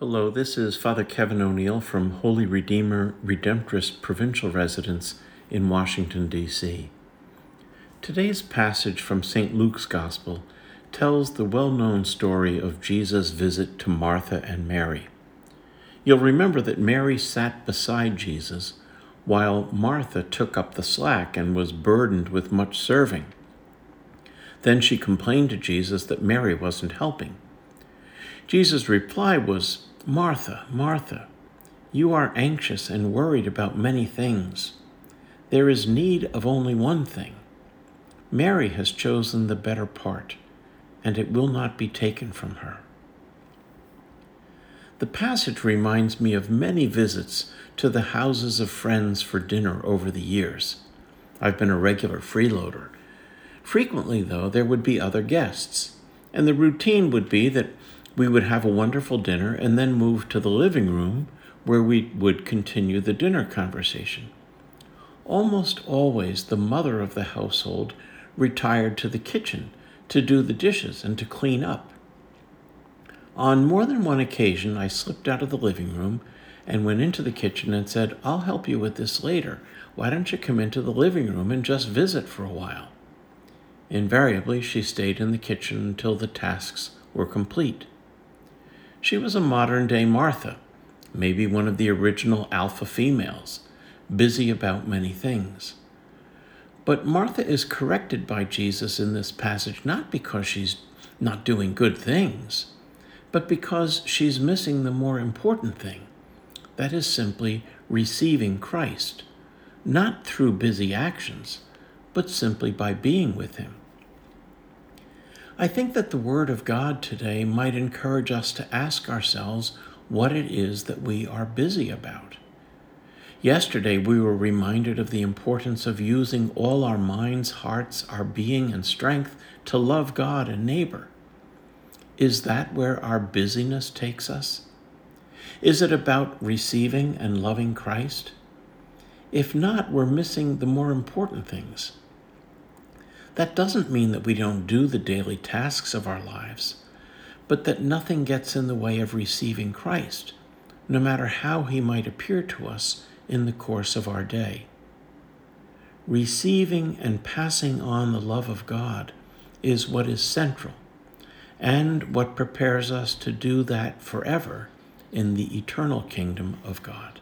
Hello, this is Father Kevin O'Neil from Holy Redeemer Redemptorist Provincial Residence in Washington, D.C. Today's passage from St. Luke's Gospel tells the well known story of Jesus' visit to Martha and Mary. You'll remember that Mary sat beside Jesus while Martha took up the slack and was burdened with much serving. Then she complained to Jesus that Mary wasn't helping. Jesus' reply was, Martha, Martha, you are anxious and worried about many things. There is need of only one thing. Mary has chosen the better part, and it will not be taken from her. The passage reminds me of many visits to the houses of friends for dinner over the years. I've been a regular freeloader. Frequently, though, there would be other guests, and the routine would be that we would have a wonderful dinner and then move to the living room where we would continue the dinner conversation. Almost always, the mother of the household retired to the kitchen to do the dishes and to clean up. On more than one occasion, I slipped out of the living room and went into the kitchen and said, I'll help you with this later. Why don't you come into the living room and just visit for a while? Invariably, she stayed in the kitchen until the tasks were complete. She was a modern day Martha, maybe one of the original alpha females, busy about many things. But Martha is corrected by Jesus in this passage not because she's not doing good things, but because she's missing the more important thing. That is simply receiving Christ, not through busy actions, but simply by being with Him. I think that the Word of God today might encourage us to ask ourselves what it is that we are busy about. Yesterday, we were reminded of the importance of using all our minds, hearts, our being, and strength to love God and neighbor. Is that where our busyness takes us? Is it about receiving and loving Christ? If not, we're missing the more important things. That doesn't mean that we don't do the daily tasks of our lives, but that nothing gets in the way of receiving Christ, no matter how he might appear to us in the course of our day. Receiving and passing on the love of God is what is central and what prepares us to do that forever in the eternal kingdom of God.